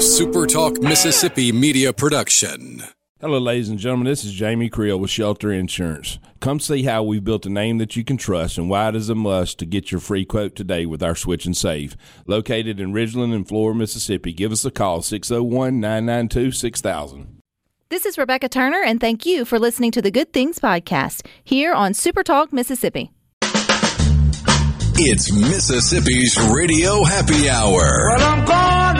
A Super Talk Mississippi media production. Hello, ladies and gentlemen. This is Jamie Creel with Shelter Insurance. Come see how we've built a name that you can trust and why it is a must to get your free quote today with our Switch and Save. Located in Ridgeland and Flora, Mississippi. Give us a call, 601 992 6000. This is Rebecca Turner, and thank you for listening to the Good Things Podcast here on Super Talk Mississippi. It's Mississippi's Radio Happy Hour. Well, I'm going to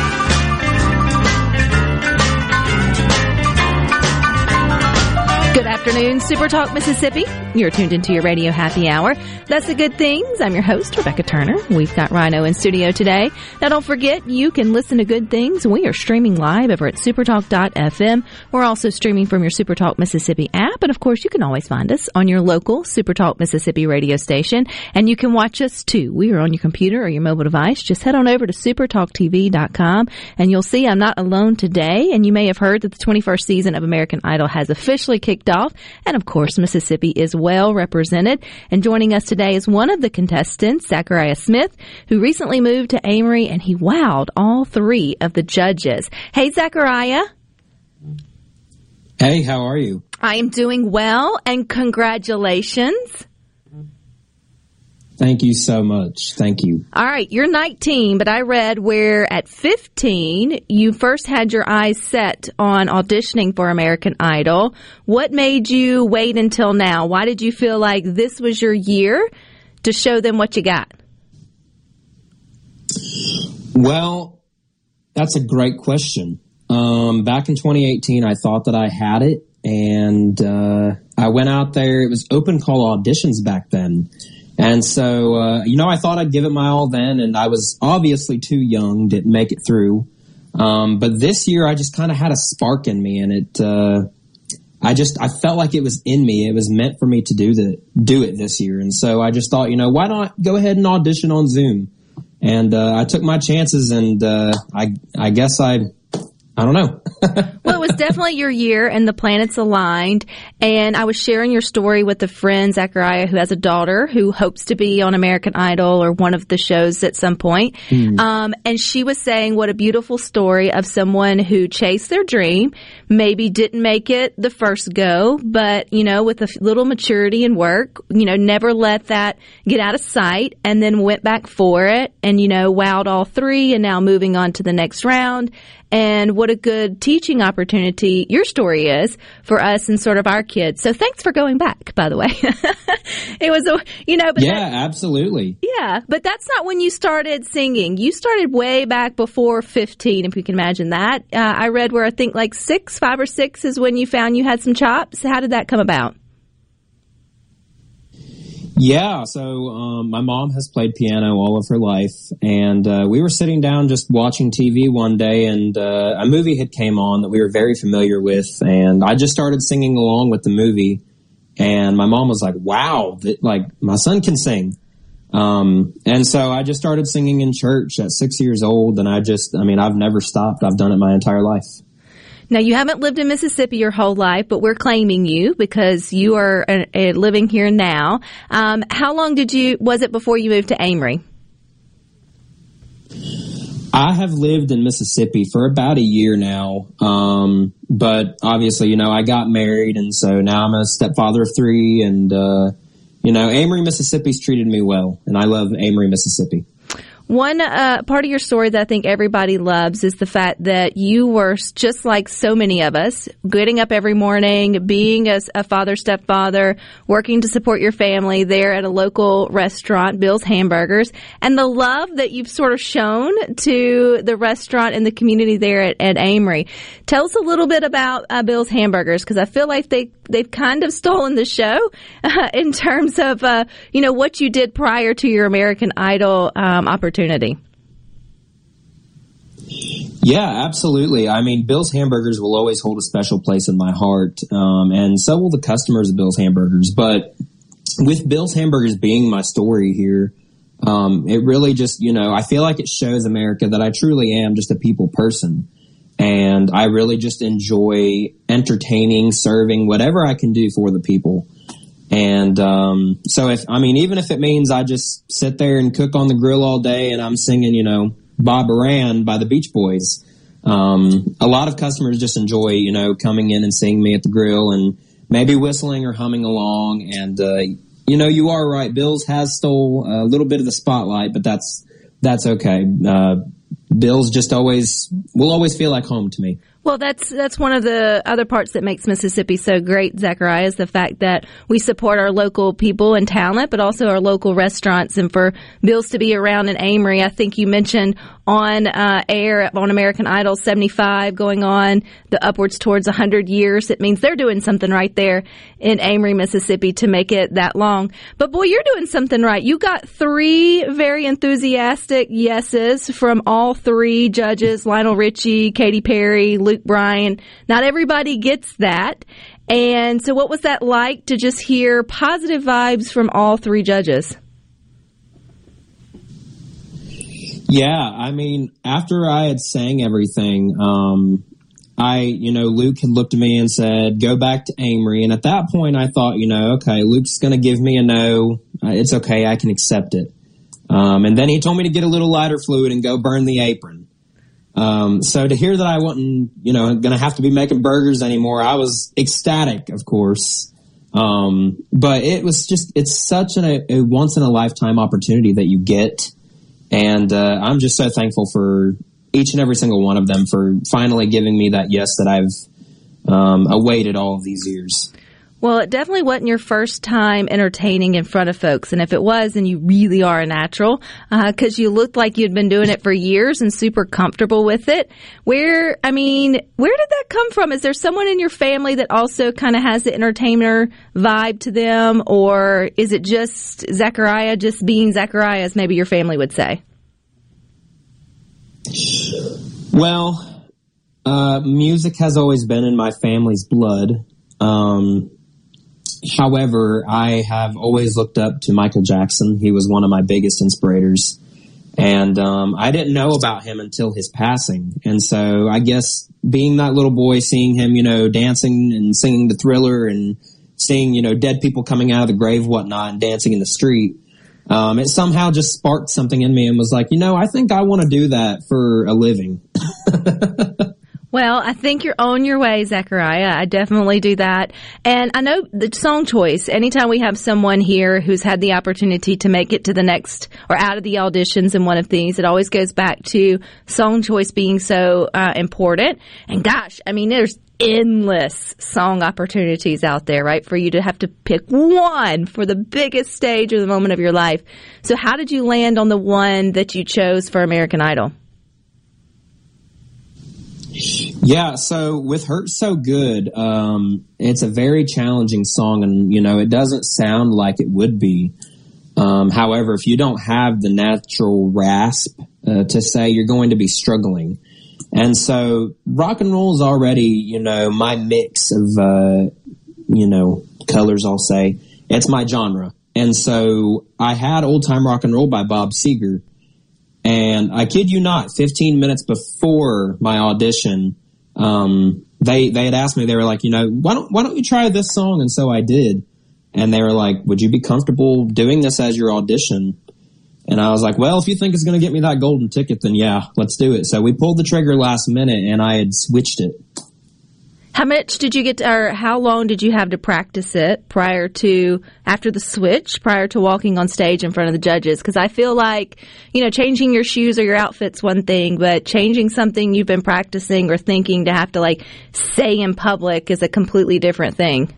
Good afternoon, Super Talk Mississippi. You're tuned into your radio happy hour. That's the good things. I'm your host, Rebecca Turner. We've got Rhino in studio today. Now don't forget, you can listen to good things. We are streaming live over at supertalk.fm. We're also streaming from your Supertalk Mississippi app. And of course, you can always find us on your local Supertalk Mississippi radio station. And you can watch us too. We are on your computer or your mobile device. Just head on over to supertalktv.com and you'll see I'm not alone today. And you may have heard that the 21st season of American Idol has officially kicked off. And of course, Mississippi is well represented. And joining us today is one of the contestants, Zachariah Smith, who recently moved to Amory and he wowed all three of the judges. Hey, Zachariah. Hey, how are you? I am doing well and congratulations. Thank you so much. Thank you. All right, you're 19, but I read where at 15 you first had your eyes set on auditioning for American Idol. What made you wait until now? Why did you feel like this was your year to show them what you got? Well, that's a great question. Um, back in 2018, I thought that I had it, and uh, I went out there. It was open call auditions back then. And so, uh, you know, I thought I'd give it my all then, and I was obviously too young, didn't make it through. Um, but this year, I just kind of had a spark in me, and it, uh, I just, I felt like it was in me. It was meant for me to do the, do it this year. And so I just thought, you know, why not go ahead and audition on Zoom? And, uh, I took my chances and, uh, I, I guess I, I don't know. well, it was definitely your year and the planets aligned. And I was sharing your story with a friend, Zachariah, who has a daughter who hopes to be on American Idol or one of the shows at some point. Hmm. Um, and she was saying what a beautiful story of someone who chased their dream, maybe didn't make it the first go, but, you know, with a little maturity and work, you know, never let that get out of sight and then went back for it and, you know, wowed all three and now moving on to the next round and what a good teaching opportunity your story is for us and sort of our kids. So thanks for going back, by the way. it was, a, you know, but yeah, that- absolutely. yeah, but that's not when you started singing. You started way back before 15, if you can imagine that. Uh, I read where I think like six, five or six is when you found you had some chops. How did that come about? Yeah, so um, my mom has played piano all of her life, and uh, we were sitting down just watching TV one day, and uh, a movie had came on that we were very familiar with, and I just started singing along with the movie, and my mom was like, "Wow, like my son can sing," um, and so I just started singing in church at six years old, and I just, I mean, I've never stopped. I've done it my entire life. Now, you haven't lived in Mississippi your whole life, but we're claiming you because you are uh, uh, living here now. Um, how long did you, was it before you moved to Amory? I have lived in Mississippi for about a year now. Um, but obviously, you know, I got married and so now I'm a stepfather of three and, uh, you know, Amory, Mississippi's treated me well and I love Amory, Mississippi. One uh, part of your story that I think everybody loves is the fact that you were just like so many of us, getting up every morning, being a, a father, stepfather, working to support your family there at a local restaurant, Bill's Hamburgers, and the love that you've sort of shown to the restaurant and the community there at, at Amory. Tell us a little bit about uh, Bill's Hamburgers because I feel like they they've kind of stolen the show uh, in terms of uh, you know what you did prior to your American Idol um, opportunity. Yeah, absolutely. I mean, Bill's Hamburgers will always hold a special place in my heart, um, and so will the customers of Bill's Hamburgers. But with Bill's Hamburgers being my story here, Um, it really just, you know, I feel like it shows America that I truly am just a people person. And I really just enjoy entertaining, serving, whatever I can do for the people. And um, so, if I mean, even if it means I just sit there and cook on the grill all day and I'm singing, you know, Barbara Ann by the Beach Boys, um, a lot of customers just enjoy, you know, coming in and seeing me at the grill and maybe whistling or humming along. And uh, you know, you are right. Bills has stole a little bit of the spotlight, but that's that's okay. Uh, Bills just always will always feel like home to me. Well, that's that's one of the other parts that makes Mississippi so great, Zachariah, is the fact that we support our local people and talent, but also our local restaurants. And for Bills to be around in Amory, I think you mentioned on uh, air on American Idol 75 going on the upwards towards 100 years. It means they're doing something right there in Amory, Mississippi to make it that long. But boy, you're doing something right. You got three very enthusiastic yeses from all three judges, Lionel Richie, Katy Perry, Luke Bryan. Not everybody gets that. And so what was that like to just hear positive vibes from all three judges? Yeah, I mean, after I had sang everything, um, I, you know, Luke had looked at me and said, go back to Amory. And at that point, I thought, you know, okay, Luke's going to give me a no. Uh, it's okay. I can accept it. Um, and then he told me to get a little lighter fluid and go burn the apron. Um, so to hear that I wasn't, you know, going to have to be making burgers anymore, I was ecstatic, of course. Um, but it was just, it's such an, a, a once in a lifetime opportunity that you get. And, uh, I'm just so thankful for each and every single one of them for finally giving me that yes that I've, um, awaited all of these years. Well, it definitely wasn't your first time entertaining in front of folks. And if it was, then you really are a natural because uh, you looked like you'd been doing it for years and super comfortable with it. Where, I mean, where did that come from? Is there someone in your family that also kind of has the entertainer vibe to them? Or is it just Zachariah just being Zachariah, as maybe your family would say? Well, uh, music has always been in my family's blood. Um, However, I have always looked up to Michael Jackson. He was one of my biggest inspirators. And um, I didn't know about him until his passing. And so I guess being that little boy, seeing him, you know, dancing and singing the thriller and seeing, you know, dead people coming out of the grave, whatnot, and dancing in the street, um, it somehow just sparked something in me and was like, you know, I think I want to do that for a living. Well, I think you're on your way, Zachariah. I definitely do that. And I know the song choice, anytime we have someone here who's had the opportunity to make it to the next or out of the auditions in one of these, it always goes back to song choice being so uh, important. And gosh, I mean, there's endless song opportunities out there, right? For you to have to pick one for the biggest stage or the moment of your life. So how did you land on the one that you chose for American Idol? Yeah, so with Hurt So Good, um, it's a very challenging song, and you know it doesn't sound like it would be. Um, however, if you don't have the natural rasp uh, to say, you're going to be struggling. And so, rock and roll is already, you know, my mix of, uh, you know, colors. I'll say it's my genre. And so, I had old time rock and roll by Bob Seger, and I kid you not, 15 minutes before my audition, um, they, they had asked me, they were like, you know, why don't, why don't you try this song? And so I did. And they were like, would you be comfortable doing this as your audition? And I was like, well, if you think it's going to get me that golden ticket, then yeah, let's do it. So we pulled the trigger last minute and I had switched it. How much did you get, to, or how long did you have to practice it prior to, after the switch, prior to walking on stage in front of the judges? Because I feel like, you know, changing your shoes or your outfit's one thing, but changing something you've been practicing or thinking to have to like say in public is a completely different thing.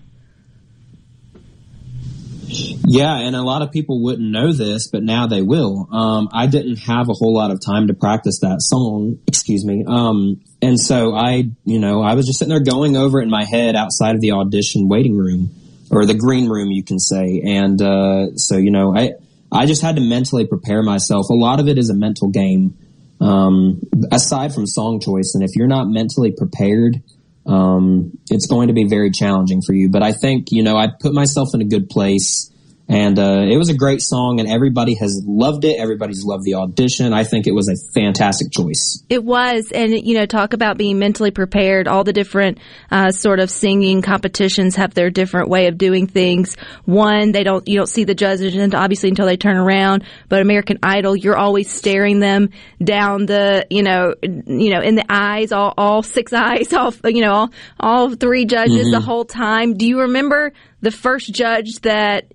Yeah, and a lot of people wouldn't know this, but now they will. Um, I didn't have a whole lot of time to practice that song. Excuse me. Um, and so I, you know, I was just sitting there going over it in my head outside of the audition waiting room or the green room, you can say. And, uh, so, you know, I, I just had to mentally prepare myself. A lot of it is a mental game. Um, aside from song choice. And if you're not mentally prepared, um, it's going to be very challenging for you. But I think, you know, I put myself in a good place. And uh, it was a great song, and everybody has loved it. Everybody's loved the audition. I think it was a fantastic choice. It was, and you know, talk about being mentally prepared. All the different uh, sort of singing competitions have their different way of doing things. One, they don't you don't see the judges and obviously until they turn around. But American Idol, you're always staring them down the you know you know in the eyes, all all six eyes, all you know all all three judges mm-hmm. the whole time. Do you remember the first judge that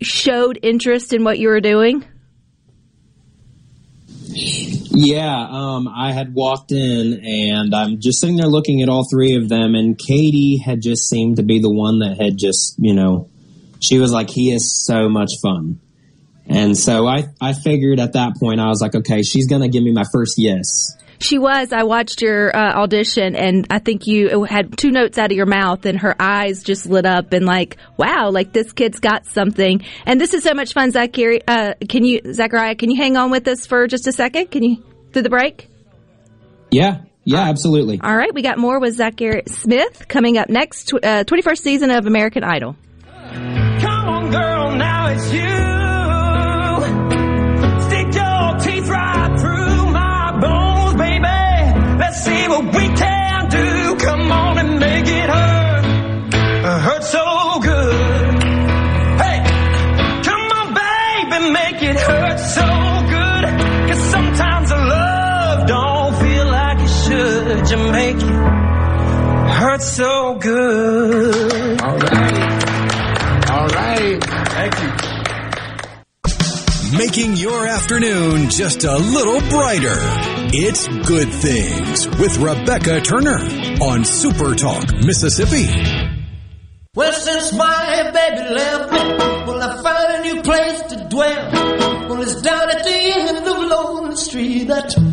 showed interest in what you were doing? Yeah, um, I had walked in and I'm just sitting there looking at all three of them, and Katy had just seemed to be the one that had just, you know, she was like, he is so much fun. And so I, I figured at that point, I was like, okay, she's going to give me my first yes. She was. I watched your uh, audition, and I think you had two notes out of your mouth, and her eyes just lit up, and like, wow, like this kid's got something. And this is so much fun, Zachary. Uh, can you, Zachariah? Can you hang on with us for just a second? Can you through the break? Yeah. Yeah, absolutely. All right, we got more with Zachariah Smith coming up next. Uh, 21st season of American Idol. Come on, girl, now it's you. See what we can do. Come on and make it hurt. Uh, hurt so good. Hey, come on, baby, make it hurt so good. Cause sometimes love don't feel like it should. You make it hurt so good. All right. All right. Thank you making your afternoon just a little brighter. It's Good Things with Rebecca Turner on Super Talk, Mississippi. Well, since my baby left me, well, I found a new place to dwell. Well, it's down at the end of Lonely Street, that Heartbreak Hotel.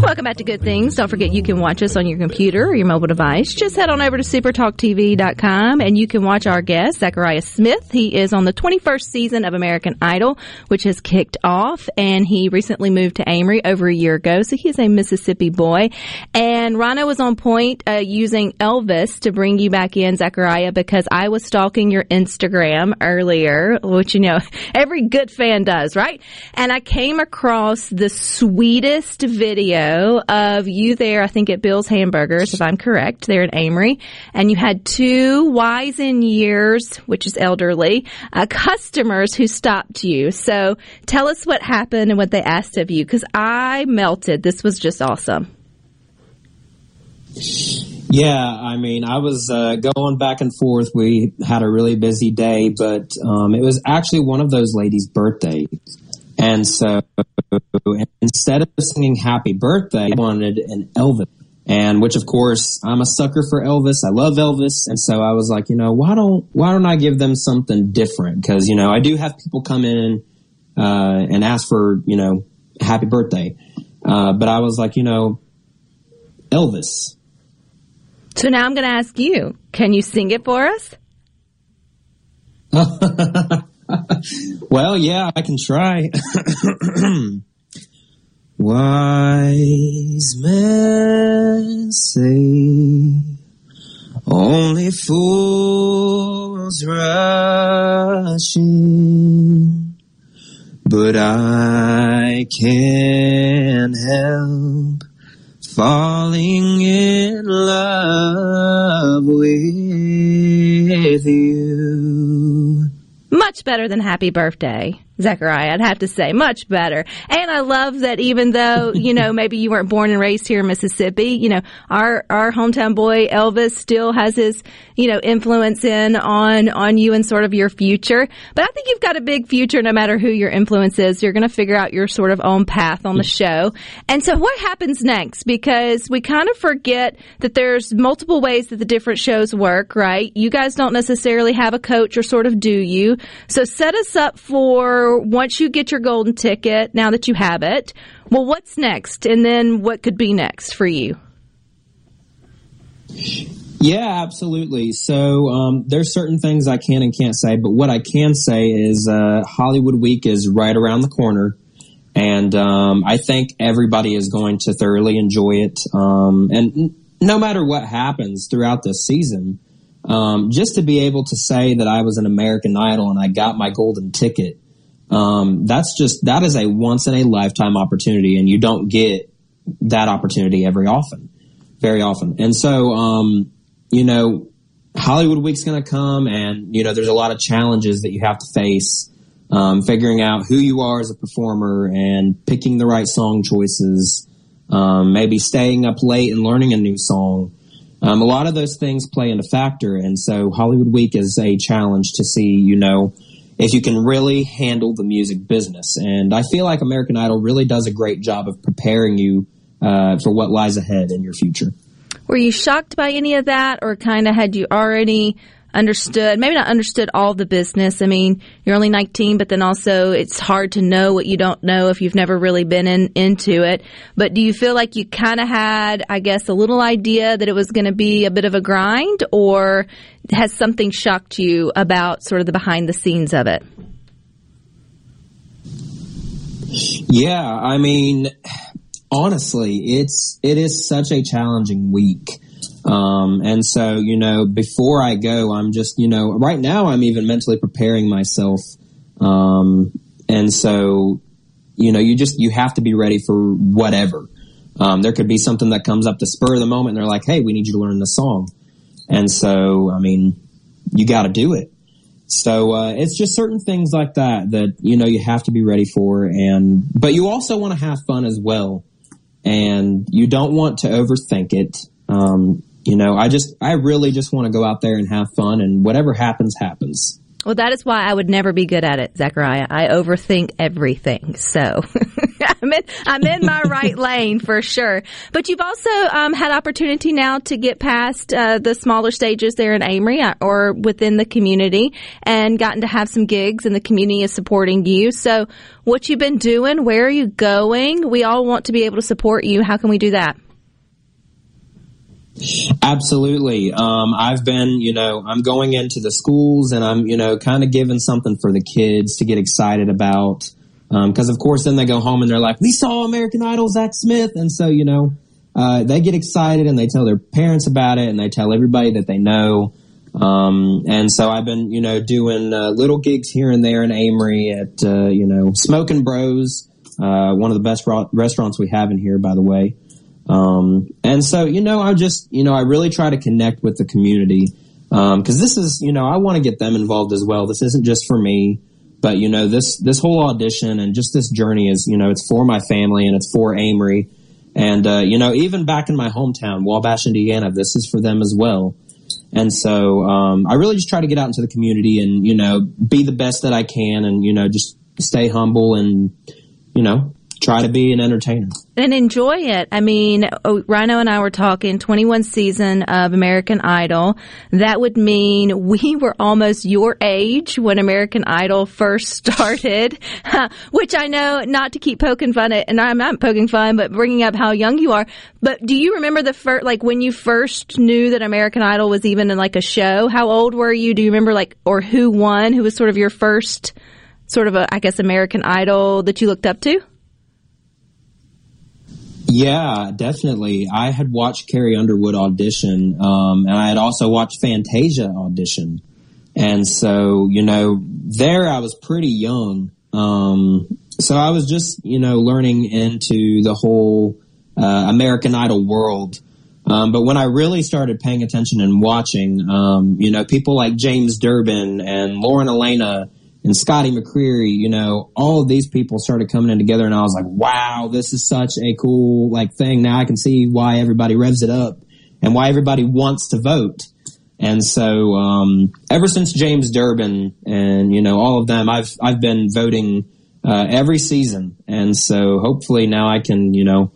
Welcome back to Good Things. Don't forget you can watch us on your computer or your mobile device. Just head on over to supertalktv.com and you can watch our guest, Zachariah Smith. He is on the 21st season of American Idol, which has kicked off and he recently moved to Amory over a year ago. So he's a Mississippi boy. And Rhino was on point uh, using Elvis to bring you back in, Zachariah, because I was stalking your Instagram earlier, which, you know, every good fan does, right? And I came across the sweetest video of you there, I think at Bill's Hamburgers, if I'm correct, there in Amory, and you had two wise in years, which is elderly, uh, customers who stopped you. So tell us what happened and what they asked of you, because I melted. This was just awesome. Yeah, I mean, I was uh, going back and forth. We had a really busy day, but um, it was actually one of those ladies' birthdays. And so instead of singing happy birthday, I wanted an Elvis. And which of course I'm a sucker for Elvis. I love Elvis. And so I was like, you know, why don't, why don't I give them something different? Cause, you know, I do have people come in, uh, and ask for, you know, happy birthday. Uh, but I was like, you know, Elvis. So now I'm going to ask you, can you sing it for us? well, yeah, I can try. Wise men say only fools rush in, but I can't help falling in love with you. Much better than happy birthday. Zachariah, I'd have to say, much better. And I love that even though, you know, maybe you weren't born and raised here in Mississippi, you know, our, our hometown boy Elvis still has his, you know, influence in on, on you and sort of your future. But I think you've got a big future no matter who your influence is. You're going to figure out your sort of own path on the show. And so what happens next? Because we kind of forget that there's multiple ways that the different shows work, right? You guys don't necessarily have a coach or sort of do you. So set us up for once you get your golden ticket, now that you have it, well, what's next? And then what could be next for you? Yeah, absolutely. So um, there's certain things I can and can't say, but what I can say is uh, Hollywood Week is right around the corner, and um, I think everybody is going to thoroughly enjoy it. Um, and no matter what happens throughout this season, um, just to be able to say that I was an American Idol and I got my golden ticket, um, that's just that is a once in a lifetime opportunity, and you don't get that opportunity every often, very often. And so, um, you know, Hollywood Week's going to come, and you know, there's a lot of challenges that you have to face. Um, figuring out who you are as a performer and picking the right song choices, um, maybe staying up late and learning a new song. Um, a lot of those things play into factor, and so Hollywood Week is a challenge to see, you know, if you can really handle the music business. And I feel like American Idol really does a great job of preparing you uh, for what lies ahead in your future. Were you shocked by any of that, or kind of had you already understood, maybe not understood all the business. I mean, you're only 19, but then also it's hard to know what you don't know if you've never really been in, into it. But do you feel like you kind of had, I guess, a little idea that it was going to be a bit of a grind or has something shocked you about sort of the behind the scenes of it? Yeah, I mean, honestly, it's, it is such a challenging week. Um, and so, you know, before I go, I'm just, you know, right now I'm even mentally preparing myself. Um, and so, you know, you just, you have to be ready for whatever. Um, there could be something that comes up to spur of the moment and they're like, Hey, we need you to learn the song. And so, I mean, you got to do it. So, uh, it's just certain things like that that, you know, you have to be ready for. And, but you also want to have fun as well. And you don't want to overthink it. Um, you know, I just, I really just want to go out there and have fun and whatever happens, happens. Well, that is why I would never be good at it, Zachariah. I overthink everything. So I'm, in, I'm in my right lane for sure. But you've also um, had opportunity now to get past uh, the smaller stages there in Amory uh, or within the community and gotten to have some gigs and the community is supporting you. So what you've been doing, where are you going? We all want to be able to support you. How can we do that? Absolutely. Um, I've been, you know, I'm going into the schools and I'm, you know, kind of giving something for the kids to get excited about. Because um, of course, then they go home and they're like, "We saw American Idol, Zach Smith," and so you know, uh, they get excited and they tell their parents about it and they tell everybody that they know. Um, and so I've been, you know, doing uh, little gigs here and there in Amory at, uh, you know, Smoking Bros, uh, one of the best ro- restaurants we have in here, by the way. Um, and so, you know, I just, you know, I really try to connect with the community. Um, cause this is, you know, I want to get them involved as well. This isn't just for me, but you know, this, this whole audition and just this journey is, you know, it's for my family and it's for Amory. And, uh, you know, even back in my hometown, Wabash, Indiana, this is for them as well. And so, um, I really just try to get out into the community and, you know, be the best that I can and, you know, just stay humble and, you know, try to be an entertainer and enjoy it. I mean, oh, Rhino and I were talking 21 season of American Idol. That would mean we were almost your age when American Idol first started, which I know not to keep poking fun at, and I'm not poking fun, but bringing up how young you are. But do you remember the first, like when you first knew that American Idol was even like a show? How old were you? Do you remember like, or who won? Who was sort of your first sort of a, I guess, American Idol that you looked up to? Yeah, definitely. I had watched Carrie Underwood audition, um, and I had also watched Fantasia audition. And so, you know, there I was pretty young. Um, so I was just, you know, learning into the whole uh, American Idol world. Um, but when I really started paying attention and watching, um, you know, people like James Durbin and Lauren Alaina and Scotty McCreery, you know, all of these people started coming in together and I was like, wow, this is such a cool like thing. Now I can see why everybody revs it up and why everybody wants to vote. And so, um, ever since James Durbin and, you know, all of them, I've, I've been voting, uh, every season. And so hopefully now I can, you know,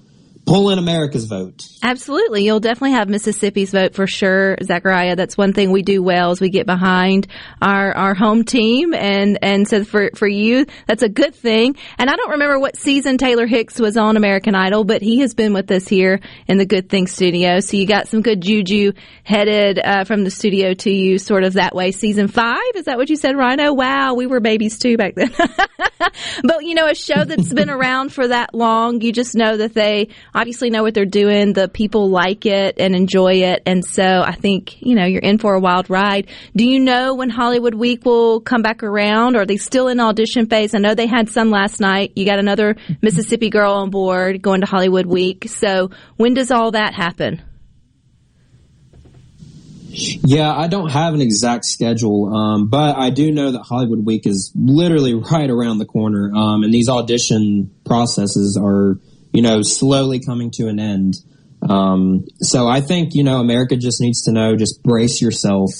pull in America's vote. Absolutely. You'll definitely have Mississippi's vote for sure, Zachariah. That's one thing we do well is we get behind our, our home team. And, and so for, for you, that's a good thing. And I don't remember what season Taylor Hicks was on American Idol, but he has been with us here in the Good Thing studio. So you got some good juju headed uh, from the studio to you sort of that way. Season five, is that what you said, Rhino? Wow, we were babies too back then. but you know, a show that's been around for that long, you just know that they obviously know what they're doing. The people like it and enjoy it. And so I think, you know, you're in for a wild ride. Do you know when Hollywood Week will come back around? Or are they still in audition phase? I know they had some last night. You got another Mississippi girl on board going to Hollywood Week. So when does all that happen? Yeah, I don't have an exact schedule, um, but I do know that Hollywood Week is literally right around the corner, um, and these audition processes are, you know, slowly coming to an end. Um, so I think you know America just needs to know, just brace yourself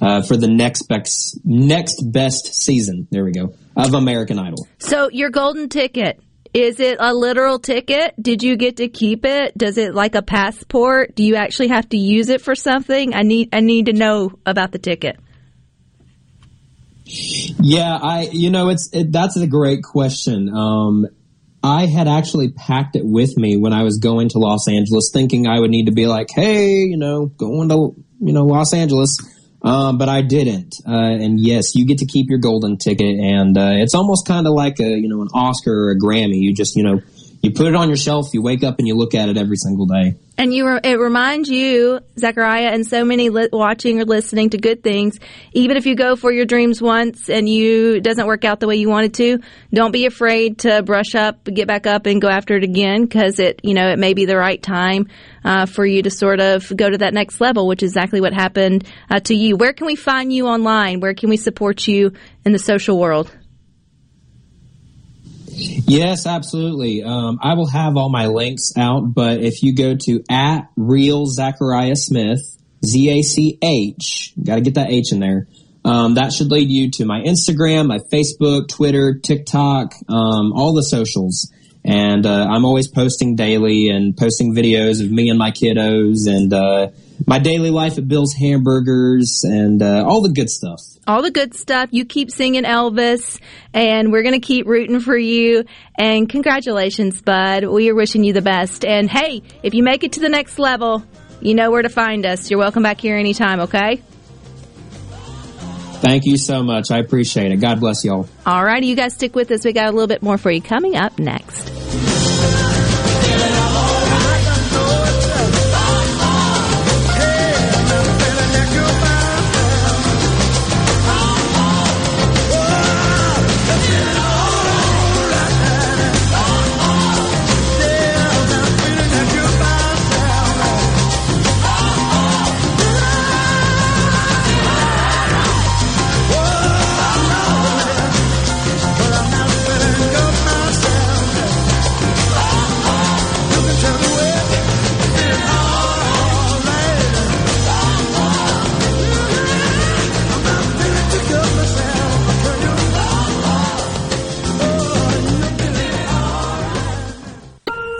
uh, for the next best next best season. There we go of American Idol. So your golden ticket. Is it a literal ticket? Did you get to keep it? Does it like a passport? Do you actually have to use it for something? I need I need to know about the ticket. Yeah, I you know it's it, that's a great question. Um, I had actually packed it with me when I was going to Los Angeles, thinking I would need to be like, hey, you know, going to you know Los Angeles. Um, but I didn't. Uh, and yes, you get to keep your golden ticket, and uh, it's almost kind of like a you know an Oscar or a Grammy. You just you know you put it on your shelf, you wake up and you look at it every single day. And you, re- it reminds you, Zachariah, and so many li- watching or listening to good things. Even if you go for your dreams once and you doesn't work out the way you wanted to, don't be afraid to brush up, get back up, and go after it again because it, you know, it may be the right time uh, for you to sort of go to that next level, which is exactly what happened uh, to you. Where can we find you online? Where can we support you in the social world? Yes, absolutely. Um, I will have all my links out, but if you go to at real Zachariah Smith, Z A C H, got to get that H in there. Um, that should lead you to my Instagram, my Facebook, Twitter, TikTok, um, all the socials. And uh, I'm always posting daily and posting videos of me and my kiddos and uh, my daily life at Bill's Hamburgers and uh, all the good stuff. all the good stuff. You keep singing Elvis, and we're going to keep rooting for you. And congratulations, bud. We are wishing you the best. And hey, if you make it to the next level, you know where to find us. You're welcome back here anytime, okay? Thank you so much. I appreciate it. God bless y'all. All righty, you guys stick with us. We got a little bit more for you coming up next.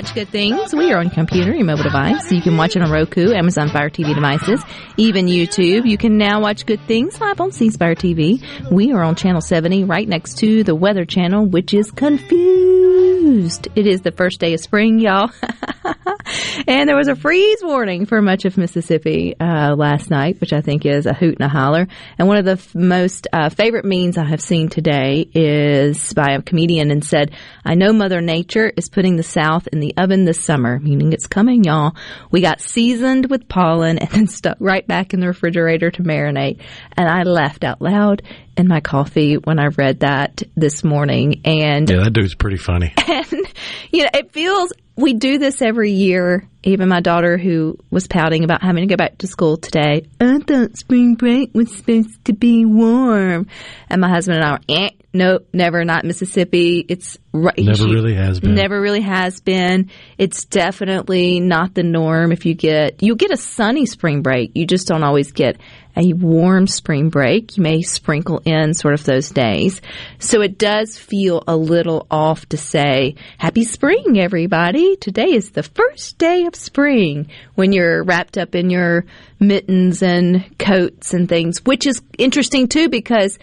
Watch good things. We are on computer, your mobile device. You can watch it on Roku, Amazon Fire TV devices, even YouTube. You can now watch good things live on C Spire TV. We are on channel 70, right next to the Weather Channel, which is confused. It is the first day of spring, y'all. and there was a freeze warning for much of Mississippi uh, last night, which I think is a hoot and a holler. And one of the f- most uh, favorite memes I have seen today is by a comedian and said, I know Mother Nature is putting the South in the oven this summer, meaning it's coming, y'all. We got seasoned with pollen and then stuck right back in the refrigerator to marinate. And I laughed out loud in my coffee when I read that this morning. And Yeah, that dude's pretty funny. and you know it feels we do this every year even my daughter who was pouting about having to go back to school today i thought spring break was supposed to be warm and my husband and i were eh, nope never not mississippi it's right Never really has been. never really has been it's definitely not the norm if you get you get a sunny spring break you just don't always get a warm spring break. You may sprinkle in sort of those days. So it does feel a little off to say, Happy spring, everybody. Today is the first day of spring when you're wrapped up in your mittens and coats and things, which is interesting too because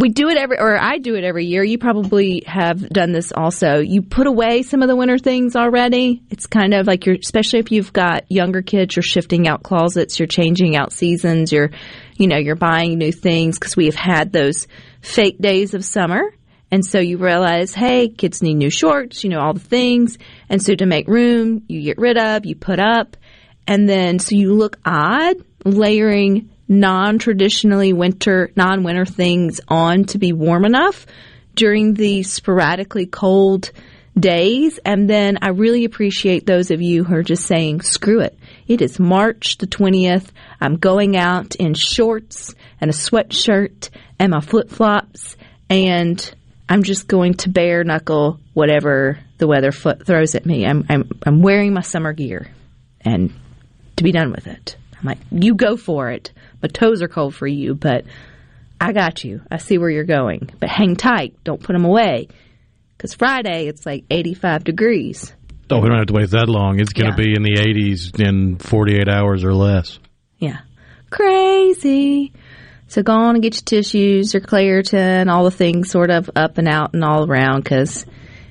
we do it every, or I do it every year. You probably have done this also. You put away some of the winter things already. It's kind of like you're, especially if you've got younger kids, you're shifting out closets, you're changing out seasons, you're, you know, you're buying new things because we have had those fake days of summer. And so you realize, hey, kids need new shorts, you know, all the things. And so to make room, you get rid of, you put up. And then so you look odd layering non-traditionally winter, non-winter things on to be warm enough during the sporadically cold days. And then I really appreciate those of you who are just saying, screw it. It is March the 20th. I'm going out in shorts and a sweatshirt and my flip flops and I'm just going to bare knuckle whatever the weather foot throws at me. I'm, I'm, I'm wearing my summer gear and to be done with it. I'm like, you go for it. My toes are cold for you, but I got you. I see where you're going. But hang tight. Don't put them away. Because Friday, it's like 85 degrees. Oh, we don't have to wait that long. It's going to Yeah. be in the 80s in 48 hours or less. Yeah. Crazy. So go on and get your tissues, your Claritin, all the things sort of up and out and all around because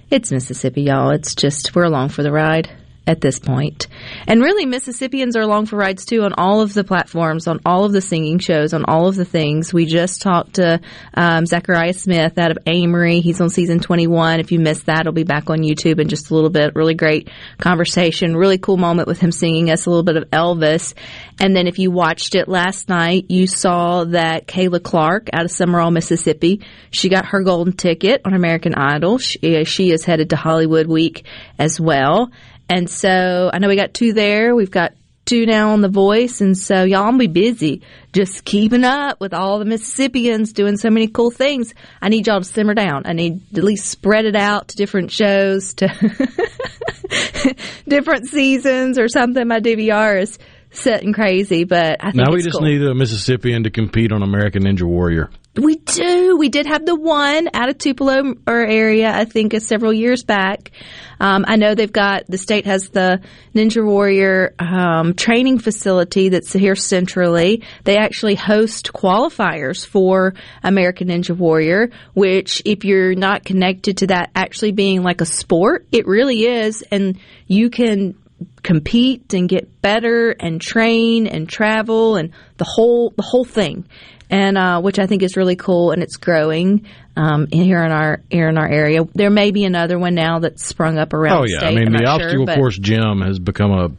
it's Mississippi, y'all. It's just, we're along for the ride at this point. And really, Mississippians are along for rides too on all of the platforms, on all of the singing shows, on all of the things. We just talked to um, Zachariah Smith out of Amory. He's on season 21. If you missed that, it'll be back on YouTube in just a little bit. Really great conversation. Really cool moment with him singing us a little bit of Elvis. And then if you watched it last night, you saw that Kayla Clark out of Sumrall, Mississippi, she got her golden ticket on American Idol. She, she is headed to Hollywood Week as well. And so I know we got two there. We've got two now on The Voice. And so y'all I'm gonna be busy just keeping up with all the Mississippians doing so many cool things. I need y'all to simmer down. I need to at least spread it out to different shows, to different seasons or something. My DVR is setting crazy, but I think Now we just cool. need a Mississippian to compete on American Ninja Warrior. We do. We did have the one out of Tupelo or area, I think, uh, several years back. Um, I know they've got the state has the Ninja Warrior um, training facility that's here centrally. They actually host qualifiers for American Ninja Warrior, which, if you're not connected to that actually being like a sport, it really is, and you can compete and get better and train and travel and the whole the whole thing and uh, which I think is really cool and it's growing um, here in our here in our area. There may be another one now that's sprung up around. State. Oh yeah, state. I mean I'm the obstacle sure, course gym has become a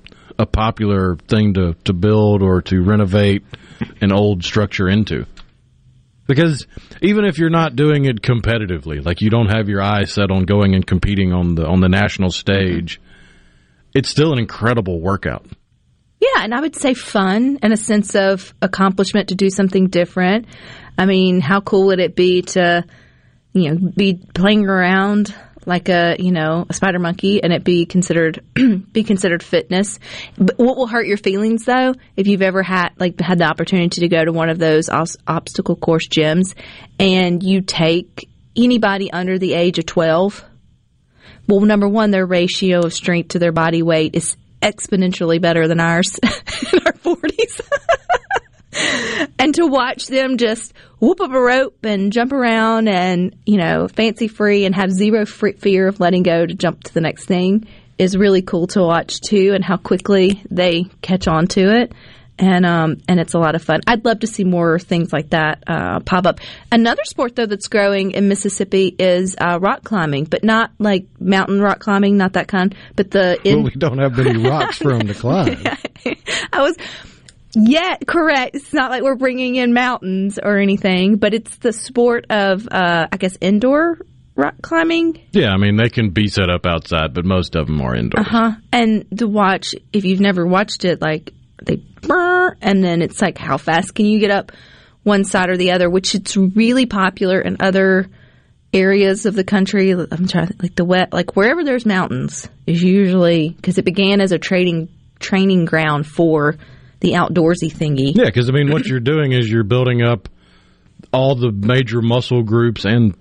a popular thing to to build or to renovate an old structure into. Because even if you're not doing it competitively, like you don't have your eyes set on going and competing on the on the national stage, it's still an incredible workout. Yeah, and I would say fun and a sense of accomplishment to do something different. I mean, how cool would it be to, you know, be playing around like a, you know, a spider monkey and it be considered be considered fitness. But what will hurt your feelings though, if you've ever had like had the opportunity to go to one of those os- obstacle course gyms and you take anybody under the age of 12 well, number one, their ratio of strength to their body weight is exponentially better than ours in our 40s. and to watch them just whoop up a rope and jump around and, you know, fancy free and have zero fear of letting go to jump to the next thing is really cool to watch too and how quickly they catch on to it. And um and it's a lot of fun. I'd love to see more things like that uh, pop up. Another sport though that's growing in Mississippi is uh, rock climbing, but not like mountain rock climbing, not that kind. But the in, well, we don't have many rocks for them to climb. I was, yeah, correct. It's not like we're bringing in mountains or anything, but it's the sport of, uh, I guess, indoor rock climbing. Yeah, I mean they can be set up outside, but most of them are indoors. Huh? And to watch, if you've never watched it, like they brr, and then it's like, how fast can you get up one side or the other? Which it's really popular in other areas of the country. I'm trying like the wet, like wherever there's mountains is usually because it began as a trading training ground for the outdoorsy thingy. Yeah, because I mean, what you're doing is you're building up all the major muscle groups and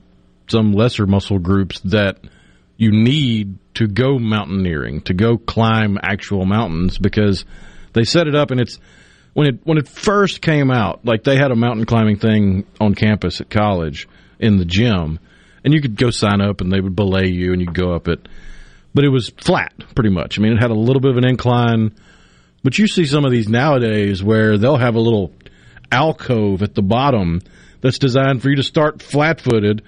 some lesser muscle groups that you need to go mountaineering, to go climb actual mountains, because they set it up and it's when it when it first came out, like they had a mountain climbing thing on campus at college in the gym, and you could go sign up and they would belay you and you'd go up it, but it was flat pretty much. I mean, it had a little bit of an incline, but you see some of these nowadays where they'll have a little alcove at the bottom that's designed for you to start flat footed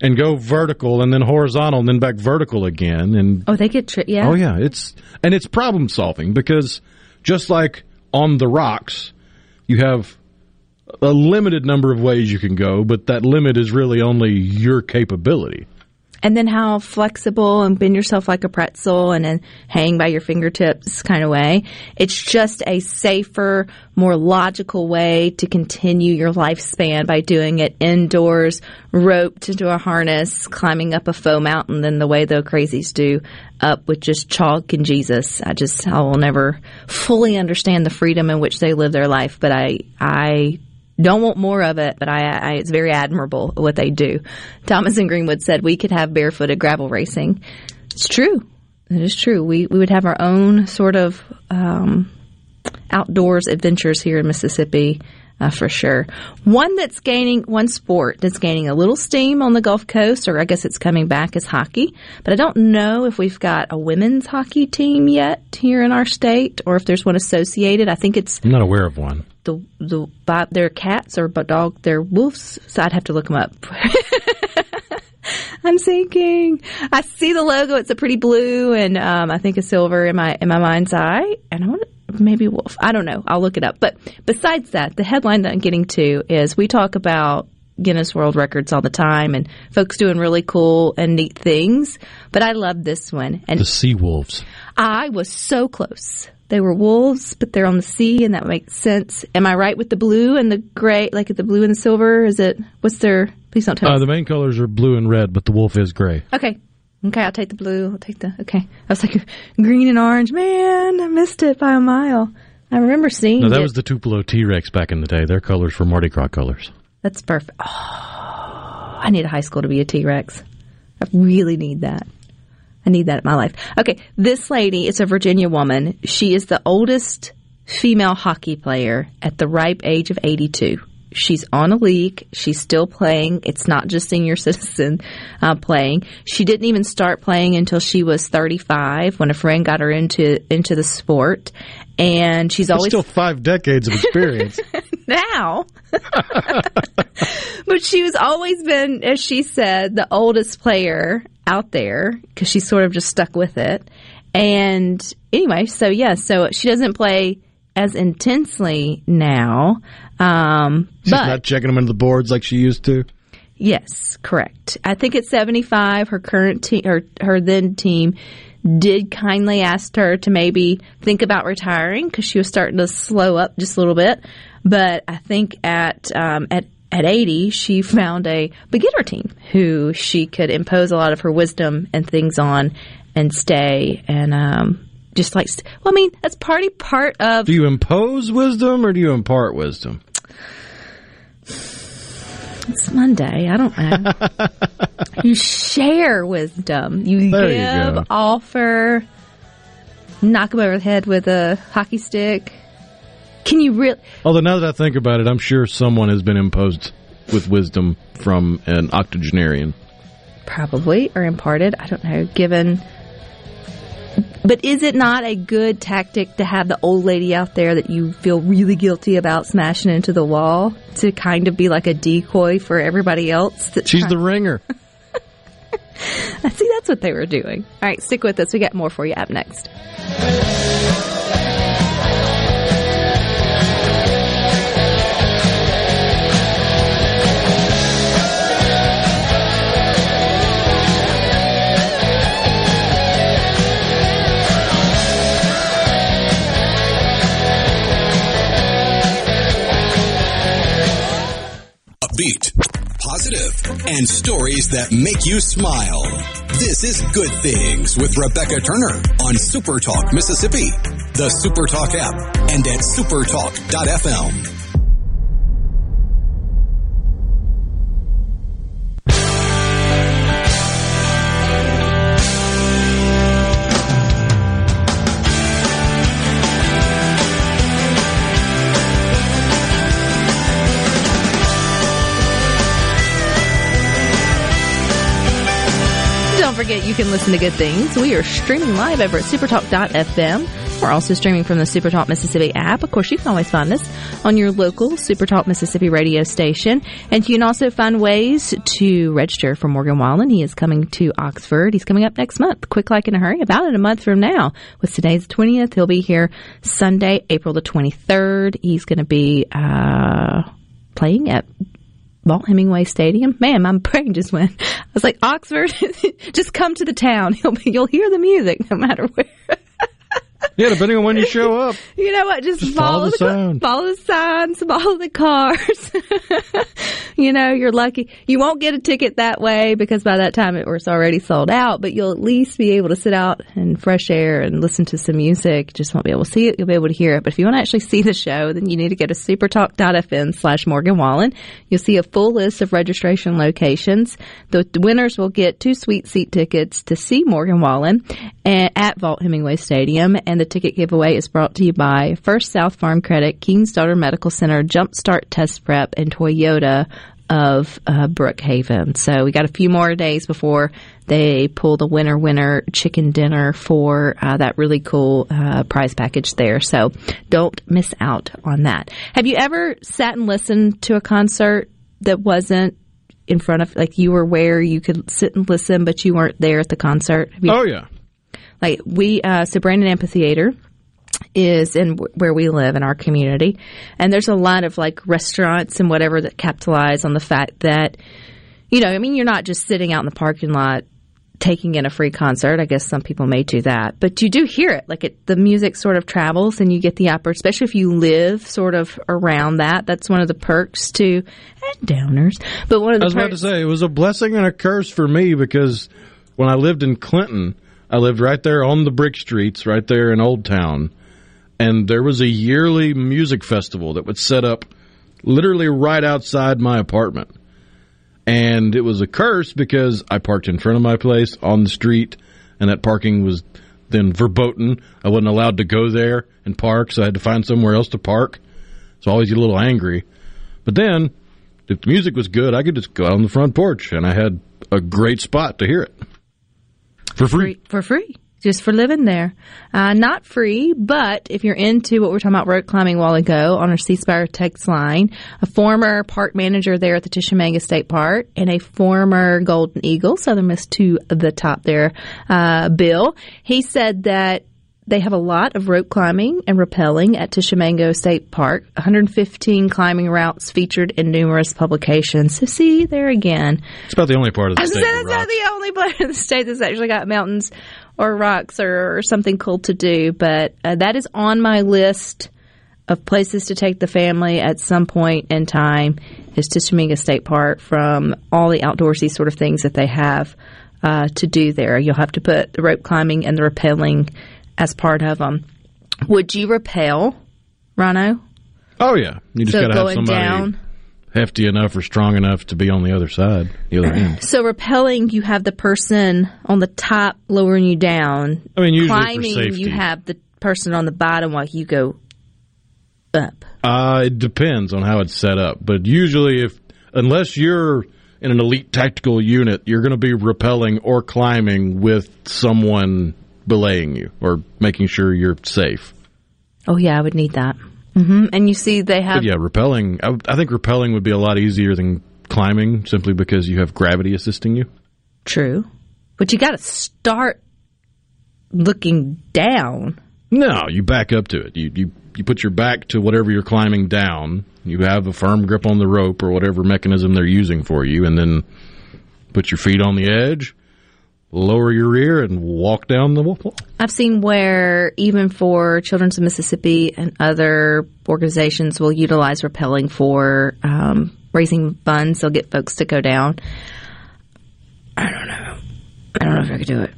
and go vertical and then horizontal and then back vertical again and Oh, they get tri- yeah. Oh yeah, it's and it's problem solving because just like on the rocks, you have a limited number of ways you can go, but that limit is really only your capability. And then how flexible and bend yourself like a pretzel and then hang by your fingertips kind of way. It's just a safer, more logical way to continue your lifespan by doing it indoors, roped into a harness, climbing up a faux mountain than the way the crazies do up with just chalk and Jesus. I just, I will never fully understand the freedom in which they live their life, but I, I don't want more of it, but I, I, it's very admirable what they do. Thomas and Greenwood said we could have barefooted gravel racing. It's true. It is true. We we would have our own sort of um, outdoors adventures here in Mississippi. Uh, for sure. One that's gaining, one sport that's gaining a little steam on the Gulf Coast, or I guess it's coming back, is hockey. But I don't know if we've got a women's hockey team yet here in our state, or if there's one associated. I think it's I'm not aware of one. The the by, their cats or but dog they're wolves so I'd have to look them up. I'm thinking I see the logo. It's a pretty blue and um, I think a silver in my in my mind's eye. And I want maybe wolf. I don't know. I'll look it up. But besides that, the headline that I'm getting to is we talk about Guinness World Records all the time and folks doing really cool and neat things. But I love this one. And The sea wolves. I was so close. They were wolves, but they're on the sea, and that makes sense. Am I right with the blue and the gray? Like the blue and the silver? Is it? What's their? Please don't tell Uh, us. the main colors are blue and red, but the wolf is gray. okay, okay. I'll take the blue. I'll take the. Okay. I was like green and orange. Man, I missed it by a mile. I remember seeing No, that it. was the Tupelo T Rex back in the day. Their colors were Mardi Gras colors. That's perfect. Oh, I need a high school to be a T Rex. I really need that. I need that in my life. Okay, this lady is a Virginia woman. She is the oldest female hockey player at the ripe age of 82. She's on a league. She's still playing. It's not just senior citizen uh, playing. She didn't even start playing until she was 35 when a friend got her into into the sport. And she's always still five decades of experience. now. but she's always been, as she said, the oldest player out there because she's sort of just stuck with it. And anyway, so yeah, so she doesn't play as intensely now. Um, She's but not checking them into the boards like she used to. Yes, correct. I think at 75, her current team, her, her then team did kindly ask her to maybe think about retiring because she was starting to slow up just a little bit. But I think at, um, at, at 80, she found a beginner team who she could impose a lot of her wisdom and things on and stay and, um, just like, well, I mean, that's party part of Do you impose wisdom or do you impart wisdom? It's Monday. I don't know. you share wisdom. You There give, go. offer, knock them over the head with a hockey stick. Can you really? Although now that I think about it, I'm sure someone has been imposed with wisdom from an octogenarian. Probably or imparted. I don't know. Given. But is it not a good tactic to have the old lady out there that you feel really guilty about smashing into the wall to kind of be like a decoy for everybody else? That's She's trying- the ringer. I see, that's what they were doing. All right, stick with us. We got more for you up next. Upbeat, positive, and stories that make you smile. This is Good Things with Rebecca Turner on Super Talk Mississippi. the Supertalk app, and at supertalk.fm. forget you can listen to good things. We are streaming live over at supertalk.fm. We're also streaming from the Supertalk Mississippi app. Of course, you can always find us on your local Supertalk Mississippi radio station. And you can also find ways to register for Morgan Wallen. He is coming to Oxford. He's coming up next month. Quick like in a hurry, about in a month from now. With today's 20th, he'll be here Sunday, April the 23rd. He's going to be, uh, playing at Vaught-Hemingway Stadium. Man, my brain just went. I was like, Oxford, just come to the town. You'll be, you'll hear the music no matter where. Yeah, depending on when you show up. You know what? Just, Just follow, follow the the, sound. follow the signs, follow the cars. you know, you're lucky. You won't get a ticket that way because by that time it was already sold out, but you'll at least be able to sit out in fresh air and listen to some music. Just won't be able to see it. You'll be able to hear it. But if you want to actually see the show, then you need to go to supertalk.fm slash Morgan Wallen. You'll see a full list of registration locations. The winners will get two sweet seat tickets to see Morgan Wallen eh, at Vaught-Hemingway Stadium. And the ticket giveaway is brought to you by First South Farm Credit, King's Daughter Medical Center, Jumpstart Test Prep, and Toyota of uh, Brookhaven. So we got a few more days before they pull the winner winner chicken dinner for uh, that really cool uh, prize package there. So don't miss out on that. Have you ever sat and listened to a concert that wasn't in front of like you were where you could sit and listen, but you weren't there at the concert? You Oh yeah. Like we uh so brandon amphitheater is in w- where we live in our community. And there's a lot of like restaurants and whatever that capitalize on the fact that you know i mean you're not just sitting out in the parking lot taking in a free concert. I guess some people may do that. But you do hear it. Like it the music sort of travels and you get the upper especially if you live sort of around that. That's one of the perks to and downers but one of the I was about to say it was a blessing and a curse for me because when I lived in Clinton, I lived right there on the brick streets, right there in Old Town, and there was a yearly music festival that would set up literally right outside my apartment. And it was a curse because I parked in front of my place on the street, and that parking was then verboten. I wasn't allowed to go there and park, so I had to find somewhere else to park. So I always get a little angry. But then, if the music was good, I could just go out on the front porch, and I had a great spot to hear it for free. free for free just for living there uh, not free but if you're into what we we're talking about rope climbing a while ago on our c spire text line a former park manager there at the Tishomingo State Park and a former Golden Eagle Southern Miss to the top there uh, Bill he said that they have a lot of rope climbing and rappelling at Tishomingo State Park. 115 climbing routes featured in numerous publications. So see there again. It's about the only part of the I state. that's not the only part of the state that's actually got mountains or rocks or, or something cool to do, but uh, that is on my list of places to take the family at some point in time is Tishomingo State Park from all the outdoorsy sort of things that they have uh, to do there. You'll have to put the rope climbing and the rappelling as part of them. Would you rappel, Rhino? Oh yeah, you just So got to have somebody down. hefty enough or strong enough to be on the other side, the other end. So rappelling, you have the person on the top lowering you down. I mean, usually climbing, you have the person on the bottom while you go up. Uh, it depends on how it's set up, but usually, if unless you're in an elite tactical unit, you're going to be rappelling or climbing with someone belaying you or making sure you're safe. Oh yeah, I would need that. hmm And you see, they have But yeah, rappelling. I, I think rappelling would be a lot easier than climbing, simply because you have gravity assisting you. true, but you got to start looking down. No, you back up to it. You you you put your back to whatever you're climbing down. You have a firm grip on the rope or whatever mechanism they're using for you, and then put your feet on the edge, lower your rear, and walk down the wall. I've seen where even for Children's of Mississippi and other organizations will utilize rappelling for um, raising funds. They'll get folks to go down. I don't know. I don't know if I could do it.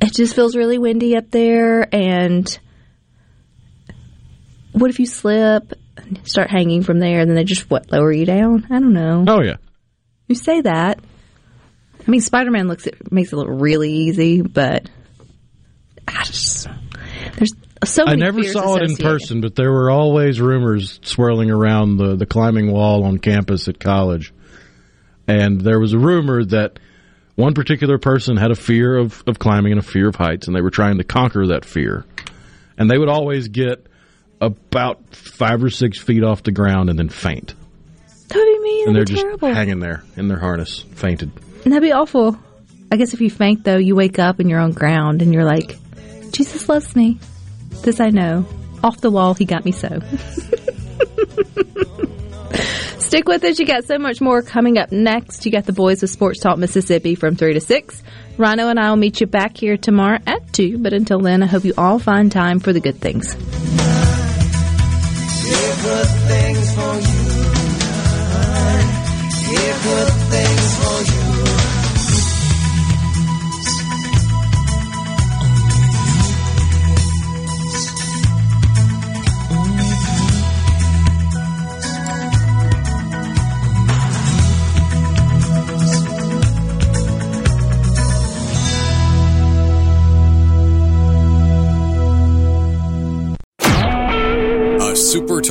It just feels really windy up there, and what if you slip and start hanging from there, and then they just what lower you down? I don't know. Oh yeah. You say that. I mean, Spider Man looks it makes it look really easy, but I just there's so I never saw it in person, but there were always rumors swirling around the, the climbing wall on campus at college. And there was a rumor that one particular person had a fear of, of climbing and a fear of heights, and they were trying to conquer that fear. And they would always get about five or six feet off the ground and then faint. That'd be mean. and they're That'd just terrible. hanging there in their harness, fainted. That'd be awful. I guess if you faint though, you wake up and you're on ground and you're like, Jesus loves me. This I know. Off the wall, he got me so. Stick with us. You got so much more coming up next. You got the boys of Sports Talk Mississippi from 3 to 6. Rhino and I will meet you back here tomorrow at 2. But until then, I hope you all find time for the good things. Things